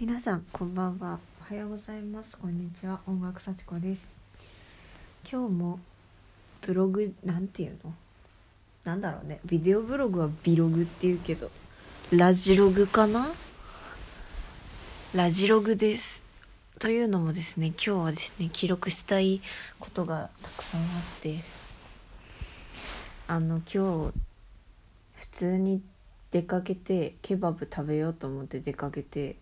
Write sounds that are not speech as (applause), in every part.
皆さんこんばんは。おはようございます。こんにちは。音楽幸子です。今日もブログなんていうの？なんだろうね。ビデオブログはビログっていうけどラジログかな？ラジログです。というのもですね今日はですね記録したいことがたくさんあってあの今日普通に出かけてケバブ食べようと思って出かけて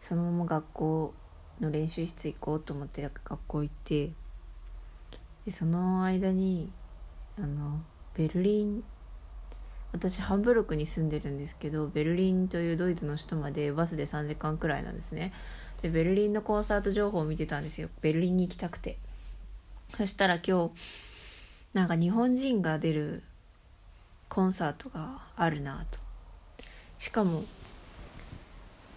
そのまま学校の練習室行こうと思って学校行ってでその間にあのベルリン私ハンブルクに住んでるんですけどベルリンというドイツの首都までバスで3時間くらいなんですね。でベルリンのコンサート情報を見てたんですよ。ベルリンに行きたくて。そしたら今日なんか日本人が出るコンサートがあるなと。しかも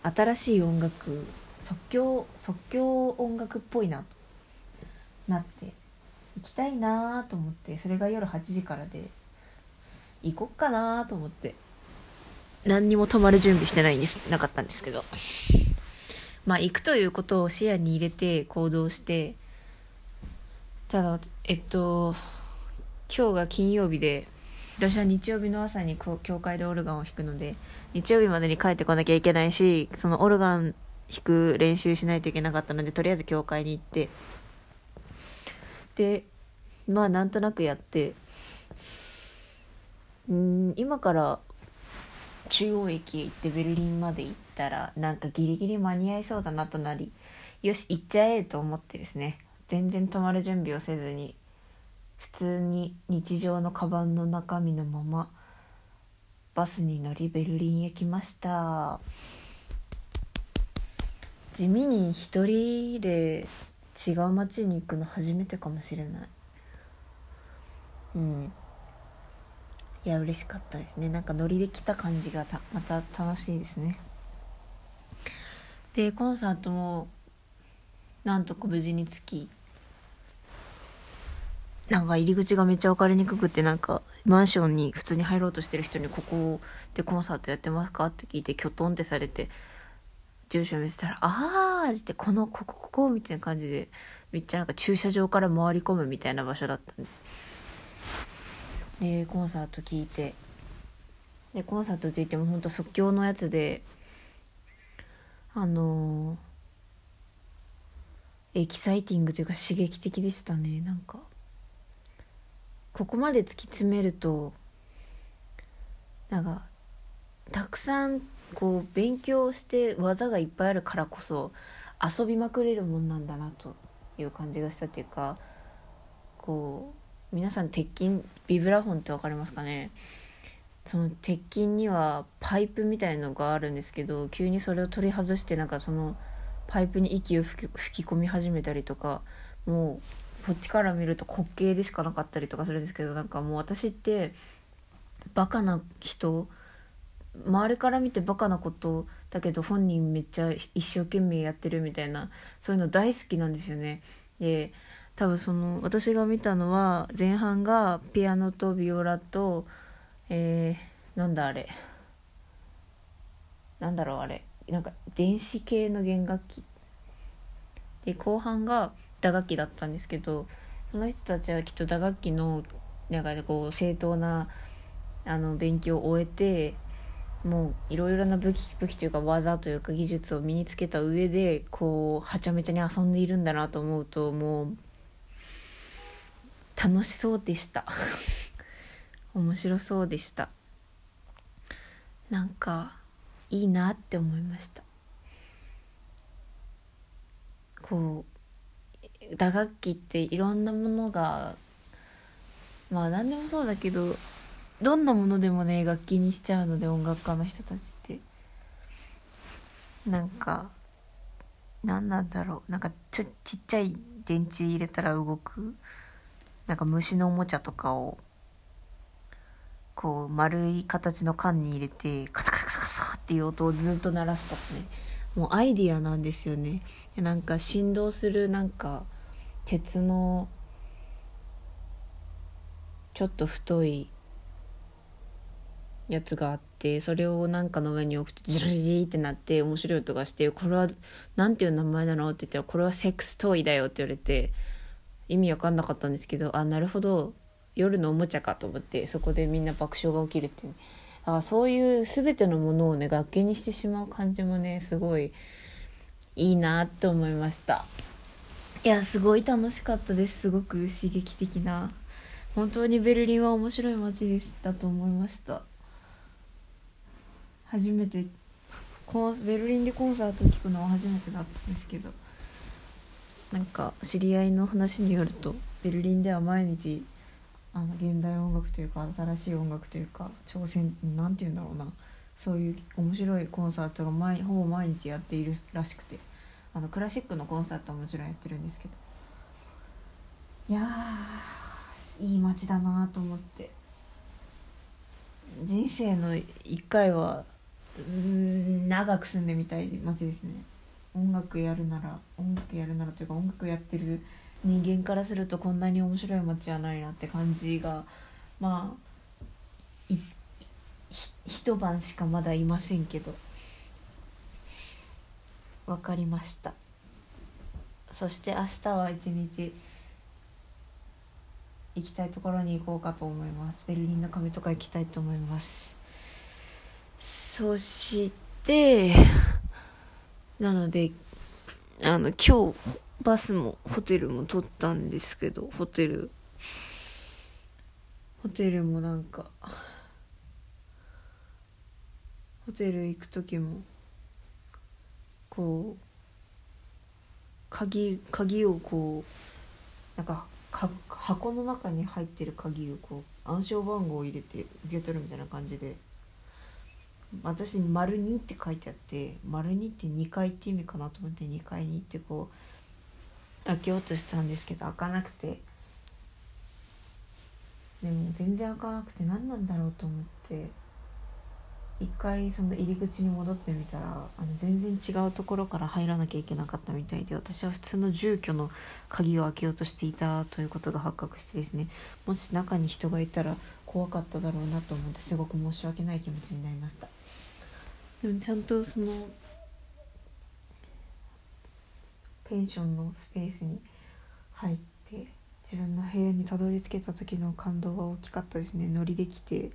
新しい音楽即興即興音楽っぽいなとなって行きたいなと思ってそれが夜8時からで行こっかなと思って何にも泊まる準備してないんですなかったんですけど。まあ行くということを視野に入れて行動してただえっと今日が金曜日で私は日曜日の朝に教会でオルガンを弾くので日曜日までに帰ってこなきゃいけないしそのオルガン弾く練習しないといけなかったのでとりあえず教会に行って。でまあなんとなくやって。うん今から中央駅へ行ってベルリンまで行ったらなんかギリギリ間に合いそうだなとなりよし行っちゃえと思ってですね。全然泊まる準備をせずに普通に日常のカバンの中身のままバスに乗りベルリンへ来ました。地味に一人で違う街に行くの初めてかもしれない。うん。いや嬉しかったですね。なんかノリで来た感じがまた楽しいですね。でコンサートもなんとか無事に着きなんか入り口がめっちゃ分かりにくくてなんかマンションに普通に入ろうとしてる人に「ここでコンサートやってますか?」って聞いてきょとんってされて住所見せたら「ああ」って「このここここ」みたいな感じでめっちゃなんか駐車場から回り込むみたいな場所だったんででコンサート聞いてでコンサートって言ってもほんと即興のやつであのー、エキサイティングというか刺激的でしたねなんか。ここまで突き詰めるとなんかたくさんこう勉強して技がいっぱいあるからこそ遊びまくれるもんなんだなという感じがしたっていうかこう皆さん鉄筋ビブラフォンって分かりますかね？その鉄筋にはパイプみたいのがあるんですけど急にそれを取り外してなんかそのパイプに息を吹き込み始めたりとかもうこっちから見ると滑稽でしかなかったりとかするんですけどなんかもう私ってバカな人周りから見てバカなことだけど本人めっちゃ一生懸命やってるみたいなそういうの大好きなんですよね。で多分その私が見たのは前半がピアノとビオラとえー、なんだあれ。なんだろうあれ。なんか電子系の弦楽器。で後半が打楽器だったんですけどその人たちはきっと打楽器のなんかこう正当なあの勉強を終えてもういろいろな武器武器というか技というか技術を身につけた上でこうはちゃめちゃに遊んでいるんだなと思うともう楽しそうでした。(laughs) 面白そうでした。なんかいいなって思いました。こう打楽器っていろんなものがまあ何でもそうだけどどんなものでもね楽器にしちゃうので音楽家の人たちって。なんか何なんだろう。なんかちょちっちゃい電池入れたら動く。なんか虫のおもちゃとかをこう丸い形の缶に入れてカサカサカサカサっていう音をずっと鳴らすとかね。もうアイディアなんですよね。なんか振動するなんか鉄のちょっと太いやつがあってそれをなんかの上に置くとジラリリってなって面白い音がして「これは何ていう名前なの?」って言ったら「これはセックストイだよ」って言われて意味わかんなかったんですけどあなるほど夜のおもちゃかと思ってそこでみんな爆笑が起きるっていうだからそういう全てのものをね楽器にしてしまう感じもねすごいいいなって思いましたいやすごい楽しかったです。すごく刺激的な。本当にベルリンは面白い街でしたと思いました。初めてコンベルリンでコンサートを聴くのは初めてだったんですけど。なんか知り合いの話によるとベルリンでは毎日あの現代音楽というか新しい音楽というか挑戦なんて言うんだろうな。そういう面白いコンサートが毎ほぼ毎日やっているらしくて。あのクラシックのコンサートはもちろんやってるんですけど。いやいい街だなと思って。人生の一回はうん長く住んでみたい街ですね。音楽やるなら音楽やるならというか音楽やってる人間からするとこんなに面白い街はないなって感じがまあ一晩しかまだいませんけど。分かりました。そして明日は一日行きたいところに行こうかと思います。ベルリンの壁とか行きたいと思います。そしてなのであの今日バスもホテルも取ったんですけどホテルホテルもなんかホテル行く時もこう鍵鍵をこうなんか箱の中に入ってる鍵をこう暗証番号を入れて受け取るみたいな感じで私に「丸2」って書いてあって「丸2」って2階って意味かなと思って2階に行ってこう開けようとしたんですけど開かなくて。でも全然開かなくて何なんだろうと思って。一回その入り口に戻ってみたらあの全然違うところから入らなきゃいけなかったみたいで私は普通の住居の鍵を開けようとしていたということが発覚してですねもし中に人がいたら怖かっただろうなと思ってすごく申し訳ない気持ちになりました。でもちゃんとそのペンションのスペースに入って自分の部屋にたどり着けた時の感動は大きかったですね。ノリできて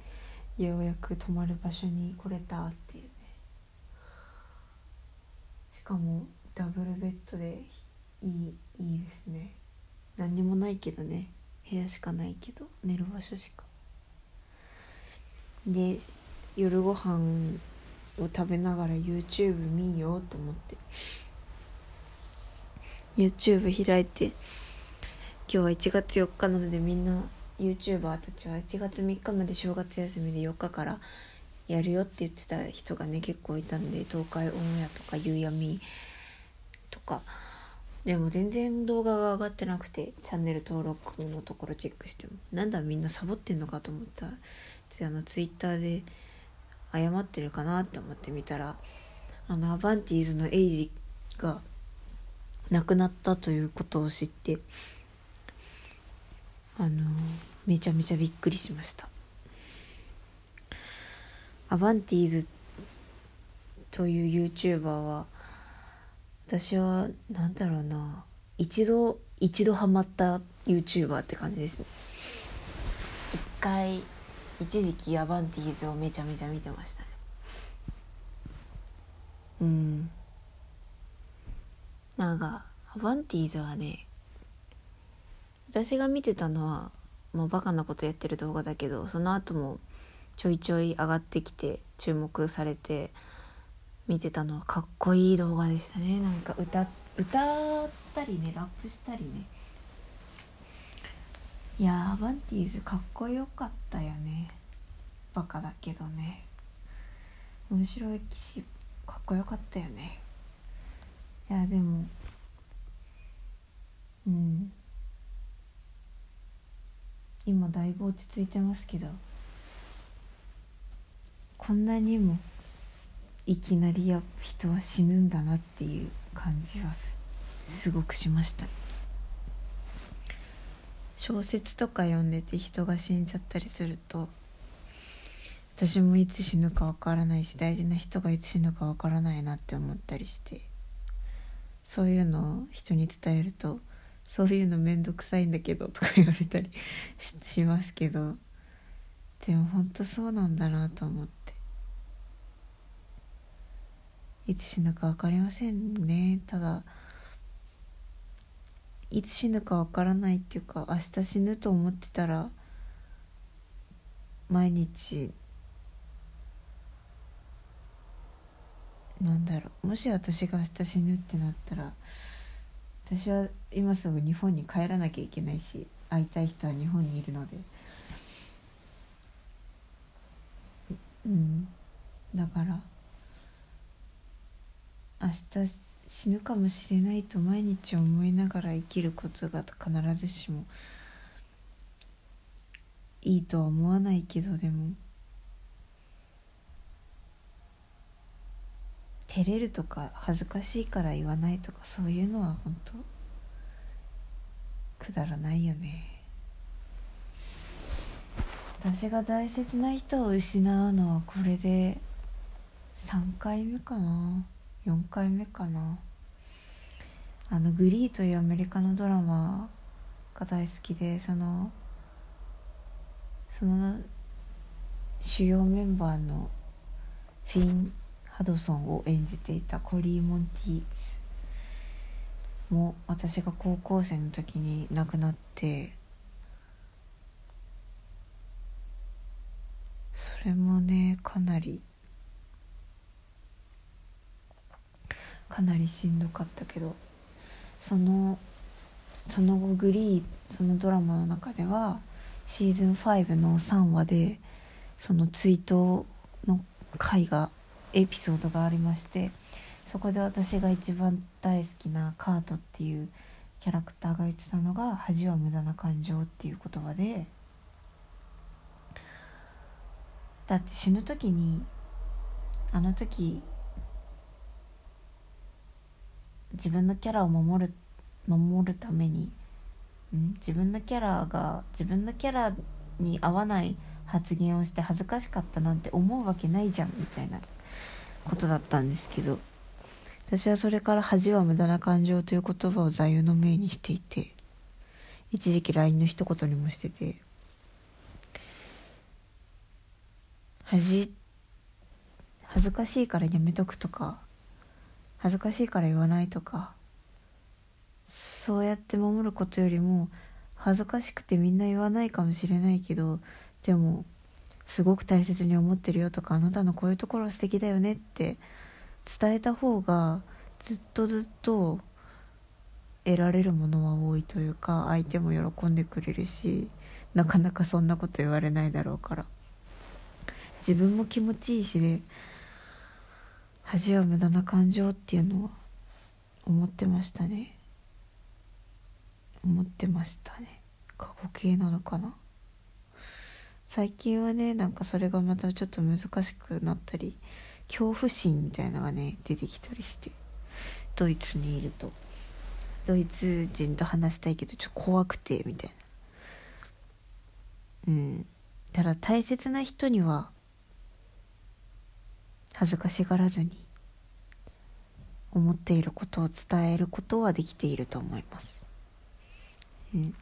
ようやく泊まる場所に来れたっていうね。しかもダブルベッドでいいいいですね。何にもないけどね。部屋しかないけど寝る場所しか。で夜ご飯を食べながら YouTube 見ようと思って。YouTube 開いて今日は1月4日なのでみんな YouTuber たちは1月3日まで正月休みで4日からやるよって言ってた人がね結構いたので東海オンエアとか夕闇とか。でも全然動画が上がってなくてチャンネル登録のところチェックしても。なんだみんなサボってんのかと思った。あのツイッターで謝ってるかなって思ってみたらあのアバンティーズのエイジが亡くなったということを知ってあのめちゃめちゃびっくりしました。アバンティーズという YouTuber は私は何だろうな一度一度ハマった YouTuber って感じですね。一回一時期アバンティーズをめちゃめちゃ見てましたね。うん。なんかアバンティーズはね私が見てたのはもうバカなことやってる動画だけどその後もちょいちょい上がってきて注目されて見てたのはかっこいい動画でしたね。なんか歌歌ったりねラップしたりね。いやアバンティーズかっこよかったよね。バカだけどね。面白いしかっこよかったよね。いやでもうん。今だいぶ落ち着いてますけどこんなにもいきなりや人は死ぬんだなっていう感じはすすごくしました。小説とか読んでて人が死んじゃったりすると私もいつ死ぬかわからないし大事な人がいつ死ぬかわからないなって思ったりしてそういうのを人に伝えると「そういうの面倒くさいんだけど」とか言われたり (laughs) しますけど。でも本当そうなんだなと思って。いつ死ぬか分かりませんね。ただいつ死ぬか分からないっていうか明日死ぬと思ってたら毎日なんだろう。もし私が明日死ぬってなったら私は今すぐ日本に帰らなきゃいけないし会いたい人は日本にいるので。うん。だから明日死ぬかもしれないと毎日思いながら生きることが必ずしもいいとは思わないけどでも照れるとか恥ずかしいから言わないとかそういうのは本当くだらないよね。私が大切な人を失うのはこれで3回目かな？4回目かな？あの「グリー」というアメリカのドラマが大好きでそのその主要メンバーのフィン・ハドソンを演じていたコリー・モンティーズも私が高校生の時に亡くなってそれもねかなりかなりしんどかったけどそのその後グリーそのドラマの中ではシーズン5の3話でその追悼の回がエピソードがありましてそこで私が一番大好きなカートっていうキャラクターが言ってたのが「恥は無駄な感情」っていう言葉でだって死ぬ時にあの時自分のキャラを守る守るためにん？自分のキャラが自分のキャラに合わない発言をして恥ずかしかったなんて思うわけないじゃんみたいなことだったんですけど私はそれから「恥は無駄な感情」という言葉を座右の銘にしていて一時期 LINE の一言にもしてて恥恥ずかしいからやめとくとか恥ずかしいから言わないとかそうやって守ることよりも恥ずかしくてみんな言わないかもしれないけどでもすごく大切に思ってるよとかあなたのこういうところ素敵だよねって伝えた方がずっとずっと得られるものは多いというか相手も喜んでくれるしなかなかそんなこと言われないだろうから。自分も気持ちいいしで恥は無駄な感情っていうのは思ってましたね。思ってましたね。過去形なのかな。最近はねなんかそれがまたちょっと難しくなったり恐怖心みたいなのがね出てきたりしてドイツにいると。ドイツ人と話したいけどちょっと怖くてみたいな。うん。ただ大切な人には恥ずかしがらずに思っていることを伝えることはできていると思います。うん。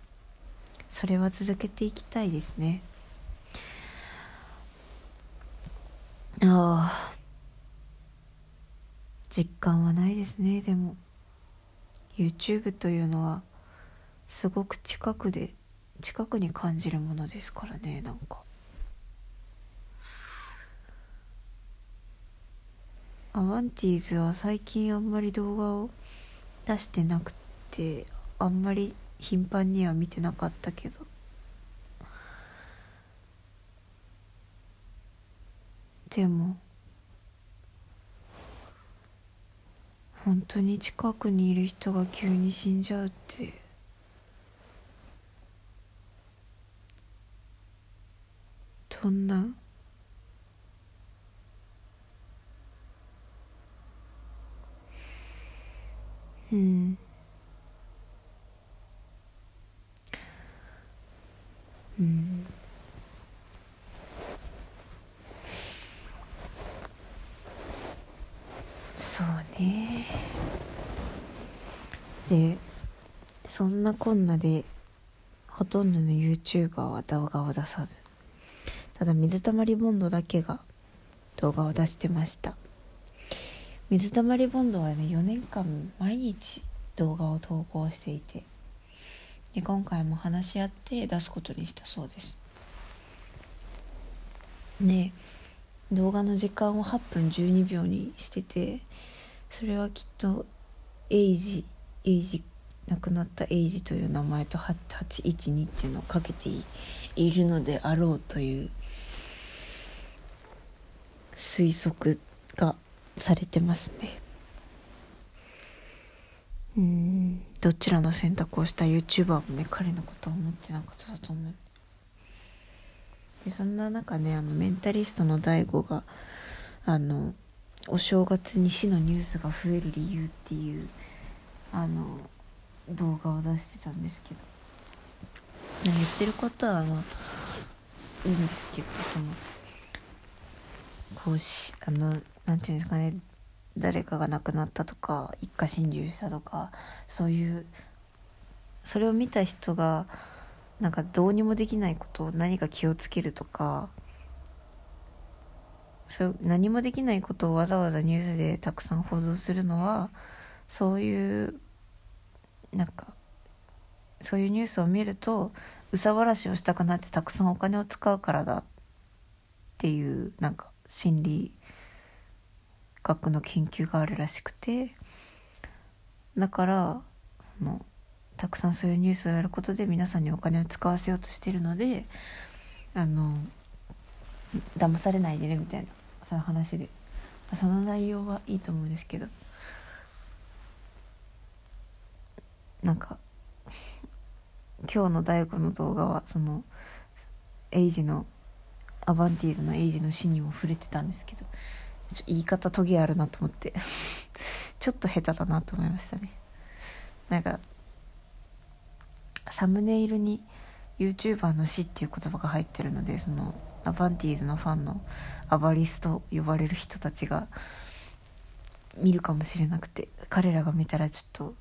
それは続けていきたいですね。ああ実感はないですね。でも YouTube というのはすごく近くで近くに感じるものですからねなんか。アワンティーズは最近あんまり動画を出してなくてあんまり頻繁には見てなかったけど。でも本当に近くにいる人が急に死んじゃうって。どんな？うん。うんそうねでそんなこんなでほとんどの YouTuber は動画を出さずただ水溜りボンドだけが動画を出してました。水溜りボンドはね4年間毎日動画を投稿していてで今回も話し合って出すことにしたそうです。で動画の時間を8分12秒にしててそれはきっとエイジエイジ亡くなったエイジという名前と812っていうのをかけているのであろうという推測がされてますね。うん。どちらの選択をした YouTuber もね彼のことを思ってなかったと思う。でそんな中ねあのメンタリストの DAIGO があのお正月に死のニュースが増える理由っていうあの動画を出してたんですけど。言ってることはまあいいんですけどそのこうしあのなんていうんですかね誰かが亡くなったとか一家心中したとかそういうそれを見た人がなんかどうにもできないことを何か気をつけるとかそう何もできないことをわざわざニュースでたくさん報道するのはそういうなんかそういうニュースを見ると憂さ晴らしをしたくなってたくさんお金を使うからだっていうなんか心理学の研究があるらしくてだからのたくさんそういうニュースをやることで皆さんにお金を使わせようとしてるのであの騙されないでねみたいな。そういう話で。その内容はいいと思うんですけど。なんか今日の大悟の動画はそのエイジのアバンティードのエイジの死にも触れてたんですけど言い方トゲあるなと思って。(laughs) ちょっと下手だなと思いましたね。なんかサムネイルに YouTuber の死っていう言葉が入ってるのでそのアバンティーズのファンのアバリスト呼ばれる人たちが見るかもしれなくて彼らが見たらちょっと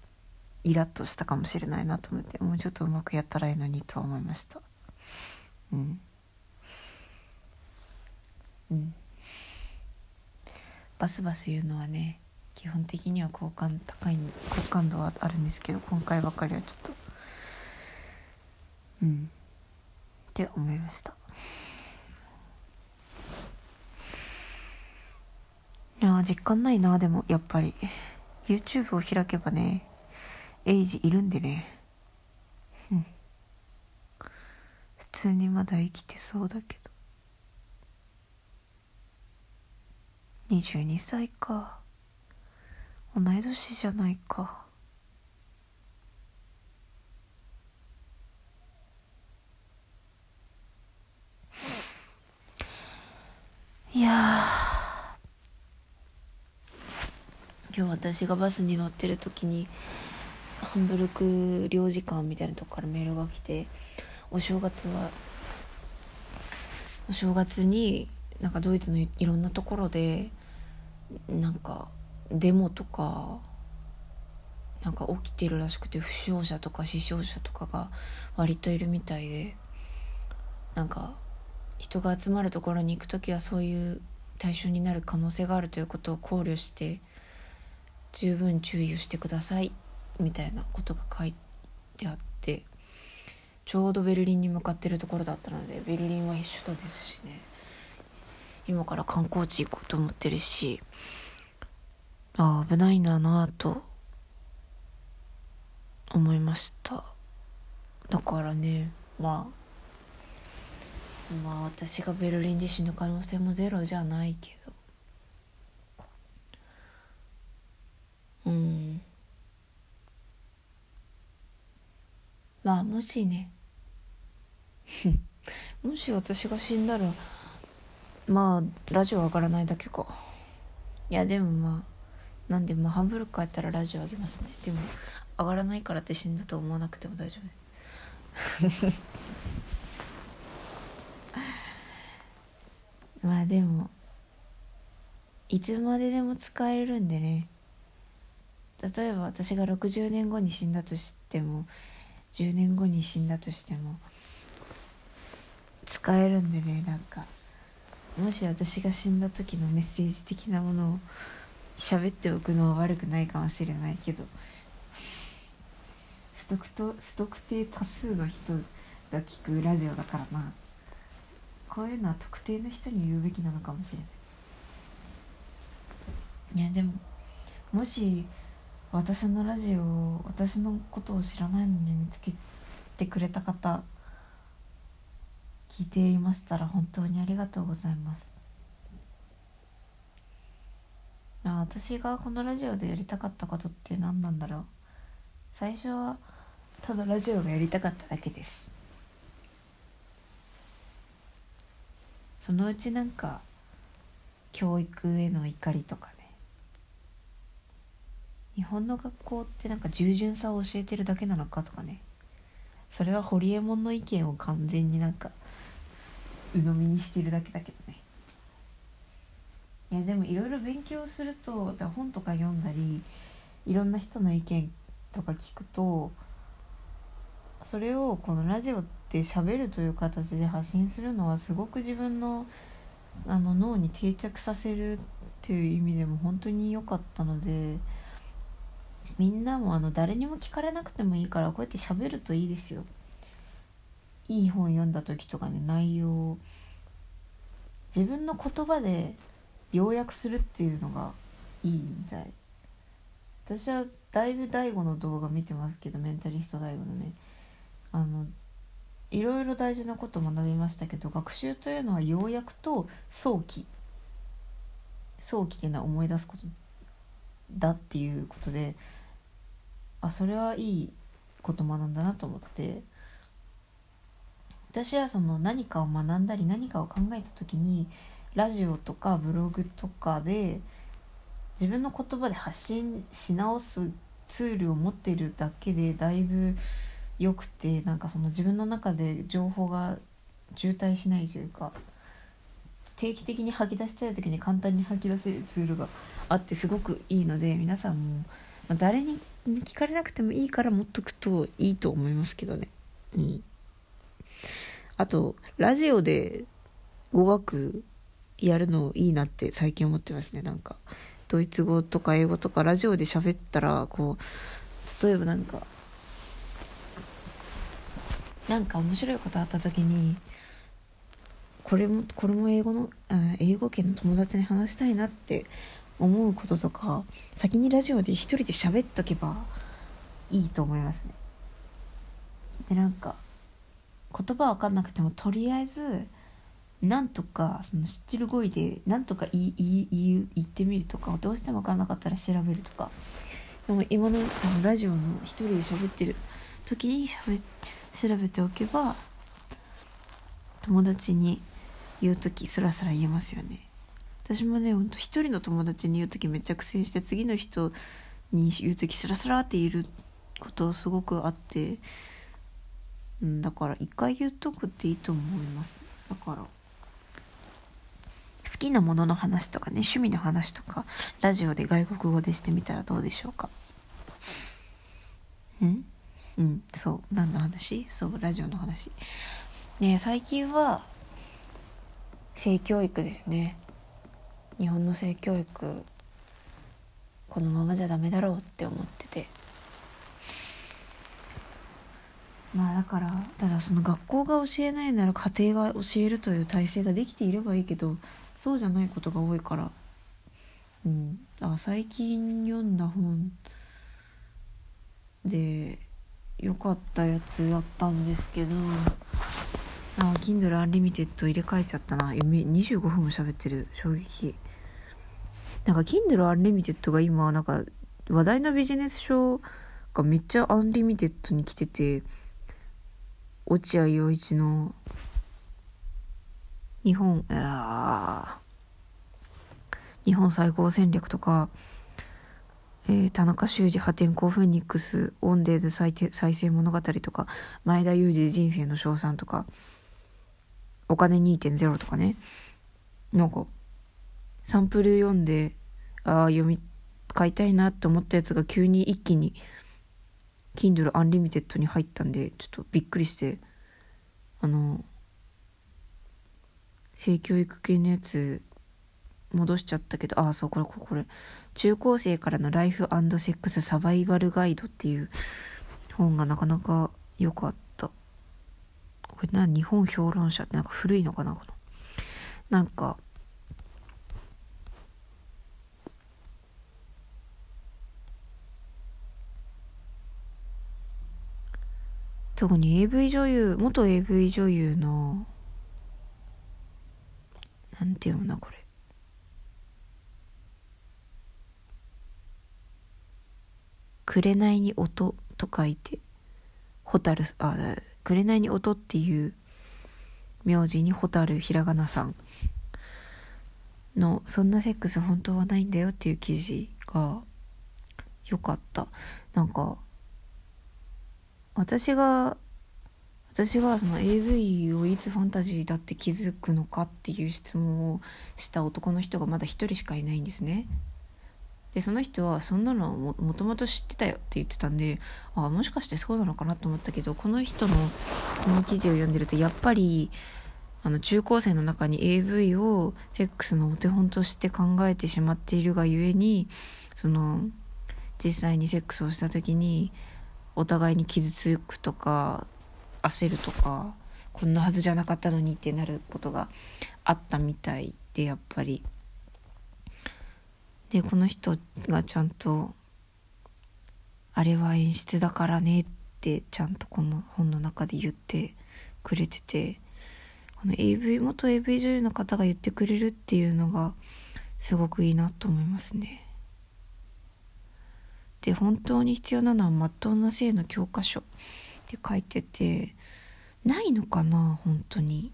イラッとしたかもしれないなと思ってもうちょっとうまくやったらいいのにとは思いました。うん。うん。バスバス言うのはね基本的には好感高い好感度はあるんですけど今回ばかりはちょっとうん。って思いましたいや実感ないなでもやっぱり。YouTube を開けばねエイジいるんでね。うん。普通にまだ生きてそうだけど。22歳か。同い年じゃないか。いや今日私がバスに乗ってる時にハンブルク領事館みたいなとこからメールが来てお正月はお正月になんかドイツのいろんなところでなんかデモとかなんか起きてるらしくて負傷者とか死傷者とかが割といるみたいでなんか人が集まるところに行く時はそういう対象になる可能性があるということを考慮して十分注意をしてください。みたいなことが書いてあってちょうどベルリンに向かってるところだったのでベルリンは首都ですしね。今から観光地行こうと思ってるしああ危ないんだなと思いました。だからねまあまあ私がベルリンで死ぬ可能性もゼロじゃないけどうん。まあもしね。(laughs) もし私が死んだらまあラジオ上がらないだけか。いやでもまあなんでまあハンブルク帰ったらラジオ上げますね。でも上がらないからって死んだと思わなくても大丈夫 (laughs) まあでもいつまででも使えるんでね。例えば私が60年後に死んだとしても10年後に死んだとしても使えるんでねなんかもし私が死んだ時のメッセージ的なものを喋っておくのは悪くないかもしれないけど (laughs) 不特と不特定多数の人が聞くラジオだからな。こういうのは特定の人に言うべきなのかもしれない。いやでももし私のラジオを私のことを知らないのに見つけてくれた方聞いていましたら本当にありがとうございます。あ私がこのラジオでやりたかったことって何なんだろう。最初はただラジオがやりたかっただけです。そのうちなんか教育への怒りとか日本の学校ってなんか従順さを教えてるだけなのかとかね。それはホリエモンの意見を完全になんか鵜呑みにしてるだけだけどね。いやでもいろいろ勉強すると本とか読んだりいろんな人の意見とか聞くとそれをこのラジオって喋るという形で発信するのはすごく自分のあの脳に定着させるっていう意味でも本当に良かったのでみんなもあの誰にも聞かれなくてもいいからこうやって喋るといいですよ。いい本読んだ時とかね内容を。自分の言葉で要約するっていうのがいいみたい。私はだいぶ DAIGO の動画見てますけどメンタリスト DAIGO のね。あのいろいろ大事なこと学びましたけど学習というのは要約と早期。早期っていうのは思い出すことだっていうことであそれはいいこと学んだなと思って。私はその何かを学んだり何かを考えた時にラジオとかブログとかで自分の言葉で発信し直すツールを持っているだけでだいぶ良くてなんかその自分の中で情報が渋滞しないというか定期的に吐き出したい時に簡単に吐き出せるツールがあってすごくいいので皆さんも、ま、誰に聞かれなくてもいいから持っとくといいと思いますけどね。うん、あとラジオで語学やるのいいなって最近思ってますねなんかドイツ語とか英語とかラジオで喋ったらこう例えばなんかなんか面白いことあった時にこれもこれも英語のあ英語圏の友達に話したいなって思うこととか先にラジオで一人で喋っとけばいいと思いますね。でなんか言葉わかんなくてもとりあえずなんとかその知ってる語彙でなんとか言い言い言ってみるとかどうしても分かんなかったら調べるとかでも今のそのラジオの一人で喋ってる時にしゃべ調べておけば友達に言う時スラスラ言えますよね私もねほんと一人の友達に言う時めっちゃ苦戦して次の人に言う時スラスラって言えることすごくあってうんだから一回言っとくっていいと思います。だから好きなものの話とかね趣味の話とかラジオで外国語でしてみたらどうでしょうか。ん？うんそう。何の話？そうラジオの話。ね最近は性教育ですね。日本の性教育このままじゃダメだろうって思ってて。まあだからただその学校が教えないなら家庭が教えるという体制ができていればいいけどそうじゃないことが多いから。うん。あ最近読んだ本で良かったやつやったんですけどあ Kindle Unlimited 入れ替えちゃったな。25分も喋ってる。衝撃。なんか Kindle Unlimited が今なんか話題のビジネス書がめっちゃ Unlimitedに来てて落合陽一の日本あ日本再興戦略とか、えー、田中修治破天荒フェニックスオンデーズ再再生物語とか前田裕二人生の称賛とかお金2.0とかねなんかサンプル読んでああ読み買いたいなって思ったやつが急に一気に Kindle Unlimited に入ったんでちょっとびっくりしてあの性教育系のやつ戻しちゃったけどああそうこれこれこれ中高生からのライフセックスサバイバルガイドっていう本がなかなか良かった。これな日本評論者ってなんか古いのかな？この。なんか特に AV 女優元 AV 女優のなんていうのなこれ。紅に音と書いて蛍あ紅に音っていう名字に蛍ひらがなさん。の「そんなセックス本当はないんだよ」っていう記事がよかった。なんか私が私がその AV をいつファンタジーだって気づくのかっていう質問をした男の人がまだ一人しかいないんですね。でその人はそんなのももともと知ってたよって言ってたんであもしかしてそうなのかなと思ったけどこの人のこの記事を読んでるとやっぱりあの中高生の中に AV をセックスのお手本として考えてしまっているがゆえにその実際にセックスをした時にお互いに傷つくとか焦るとかこんなはずじゃなかったのにってなることがあったみたいでやっぱり。でこの人がちゃんと「あれは演出だからね」ってちゃんとこの本の中で言ってくれててこの AV 元 AV 女優の方が言ってくれるっていうのがすごくいいなと思いますね。で本当に必要なのはまっとうな性の教科書って書いててないのかな本当に。い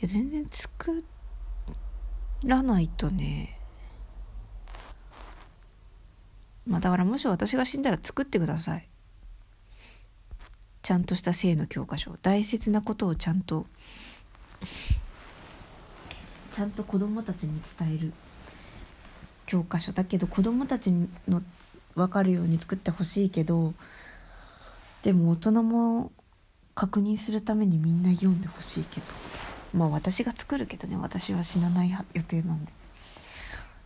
や全然作らないとね。まあだからもし私が死んだら作ってください。ちゃんとした性の教科書。大切なことをちゃんと。ちゃんと子供たちに伝える。教科書だけど子供たちの分かるように作ってほしいけどでも大人も確認するためにみんな読んでほしいけど。まあ私が作るけどね私は死なない予定なんで。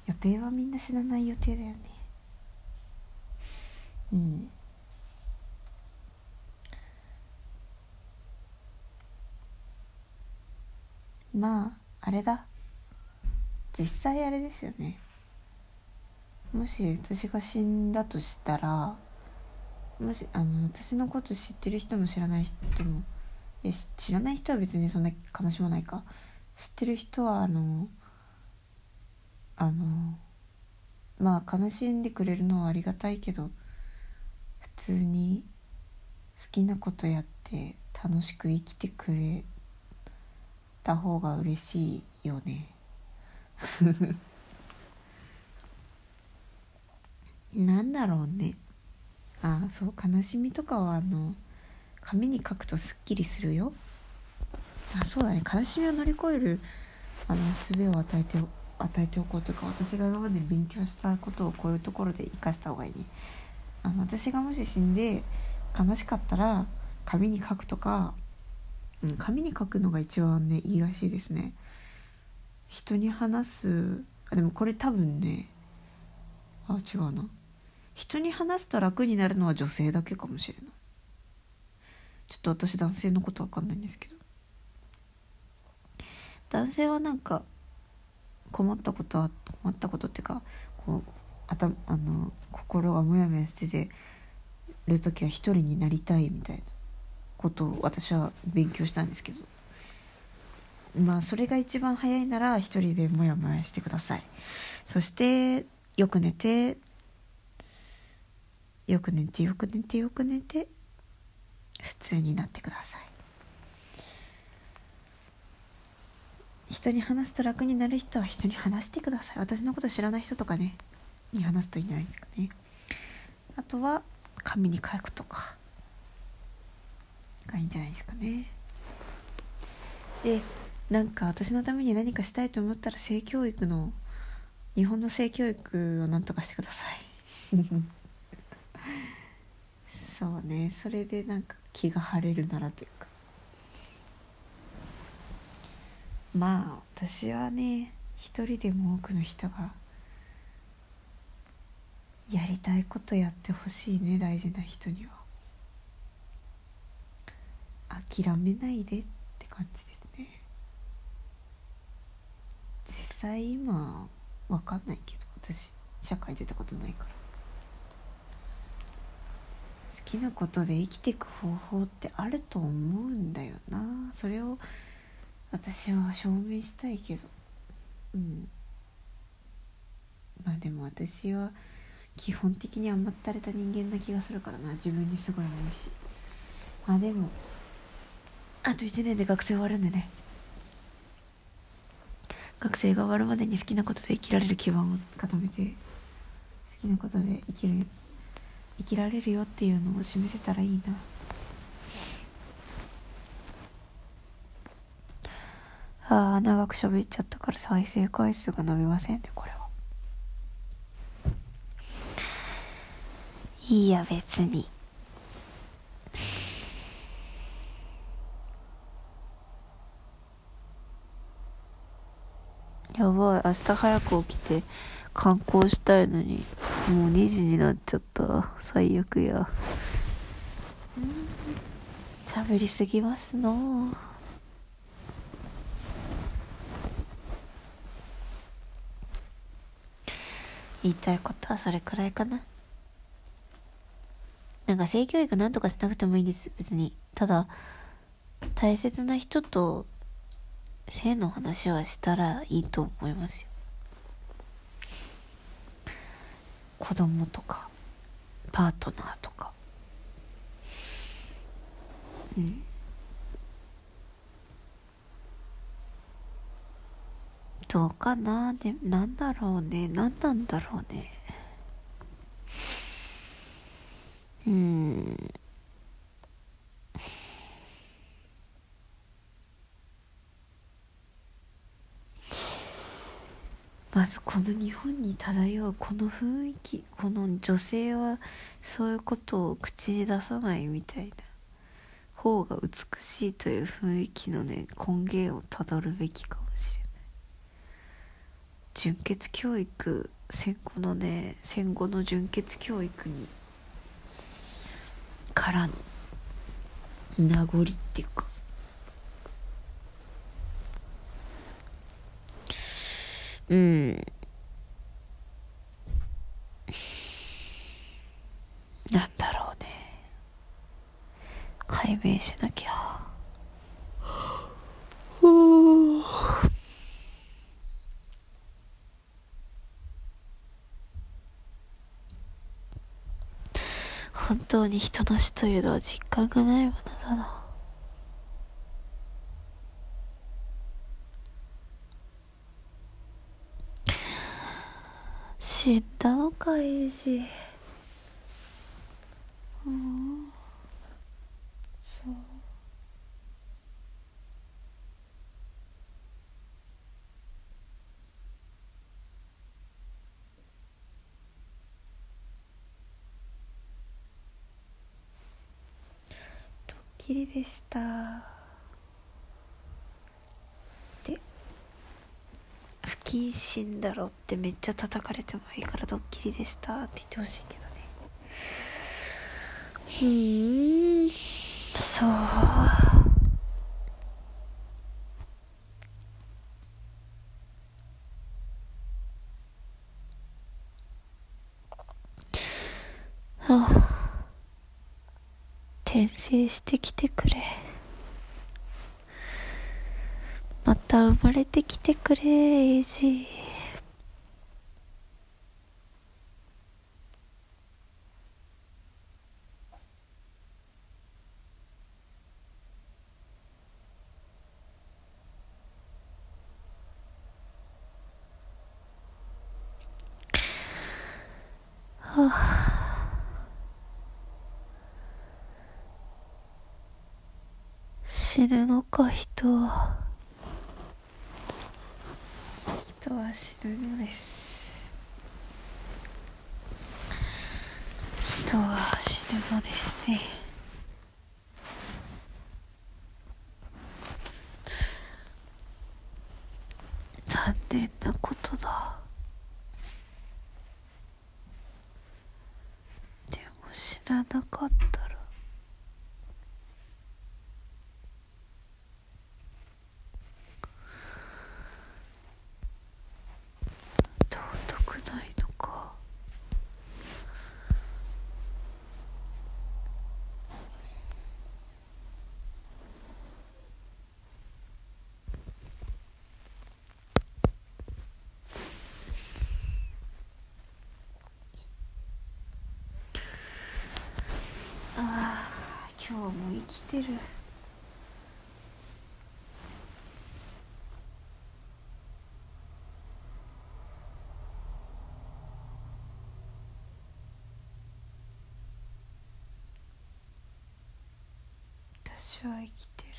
予定はみんな死なない予定だよね。うん。まああれだ。実際あれですよね。もし私が死んだとしたらもしあの私のこと知ってる人も知らない人もいや知らない人は別にそんな悲しまないか。知ってる人はあのあのまあ悲しんでくれるのはありがたいけど普通に好きなことやって楽しく生きてくれた方が嬉しいよね。(laughs) なんだろうね。ああそう悲しみとかはあの紙に書くとすっきりするよ。あそうだね。悲しみを乗り越えるあの術を与えて与えておこうとか私が今まで勉強したことをこういうところで生かした方がいいね。あの私がもし死んで悲しかったら紙に書くとか、うん、紙に書くのが一番ねいいらしいですね。人に話すあでもこれ多分ねあ違うな。人に話すと楽になるのは女性だけかもしれない。ちょっと私男性のことわかんないんですけど。男性はなんか困ったことは困ったことっていうかこうあたあの心がモヤモヤしててる時は一人になりたいみたいなことを私は勉強したんですけど。まあそれが一番早いなら一人でモヤモヤしてください。そしてよく寝て。よく寝てよく寝てよく寝て。普通になってください。人に話すと楽になる人は人に話してください。私のこと知らない人とかね。に話すといいんじゃないですかね。あとは紙に書くとか。がいいんじゃないですかね。でなんか私のために何かしたいと思ったら性教育の日本の性教育をなんとかしてください。そうね。それでなんか気が晴れるならというか。まあ私はね一人でも多くの人がやりたいことやってほしいね大事な人には。諦めないでって感じですね。実際今わかんないけど私社会出たことないから。好きなことで生きていく方法ってあると思うんだよな。それを私は証明したいけど。うん。まあでも私は基本的に甘ったれた人間な気がするからな。自分にすごい思うし。まあでもあと1年で学生終わるんでね。学生が終わるまでに好きなことで生きられる基盤を固めて好きなことで生きる生きられるよっていうのを示せたらいいな。あー長く喋っちゃったから再生回数が伸びませんねこれは。いいや別に。やばい。明日早く起きて観光したいのにもう2時になっちゃった。最悪や。喋りすぎますの。言いたいことはそれくらいかな。なんか性教育なんとかしなくてもいいんです別に。ただ大切な人と性の話はしたらいいと思いますよ。子供とかパートナーとか。うん。どうかな？でなんだろうね？何なんだろうね？うん。まずこの日本に漂うこの雰囲気この女性はそういうことを口に出さないみたいな。方が美しいという雰囲気のね根源をたどるべきかもしれない。純血教育戦後のね戦後の純血教育にからの名残っていうか。うん。なんだろうね。解明しなきゃ。本当に人の死というのは実感がないものだな。死んだのかエイジうんそう。ドッキリでしたで不謹慎だろってめっちゃ叩かれてもいいからドッキリでしたって言ってほしいけどね。ふーん。そう。はあ。転生してきてくれ。また生まれてきてくれエイジ。はあ。死ぬのか人は。とは死ぬのです。人は死ぬのですね残念なことだでも死ななかったら尊くないのかああ今日も生きてる。私は生きてる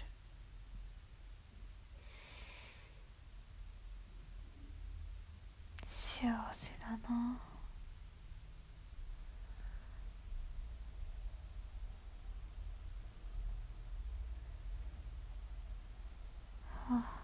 幸せだなあ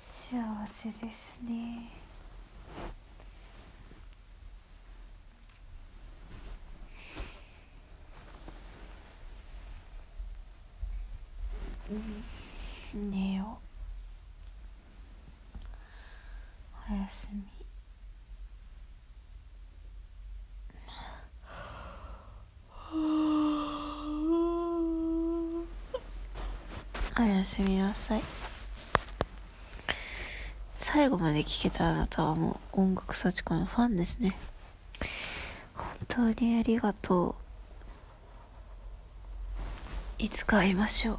幸せですね。うん。寝よう。おやすみ。おやすみなさい。最後まで聴けたあなたはもう音楽幸子のファンですね。本当にありがとう。いつか会いましょう。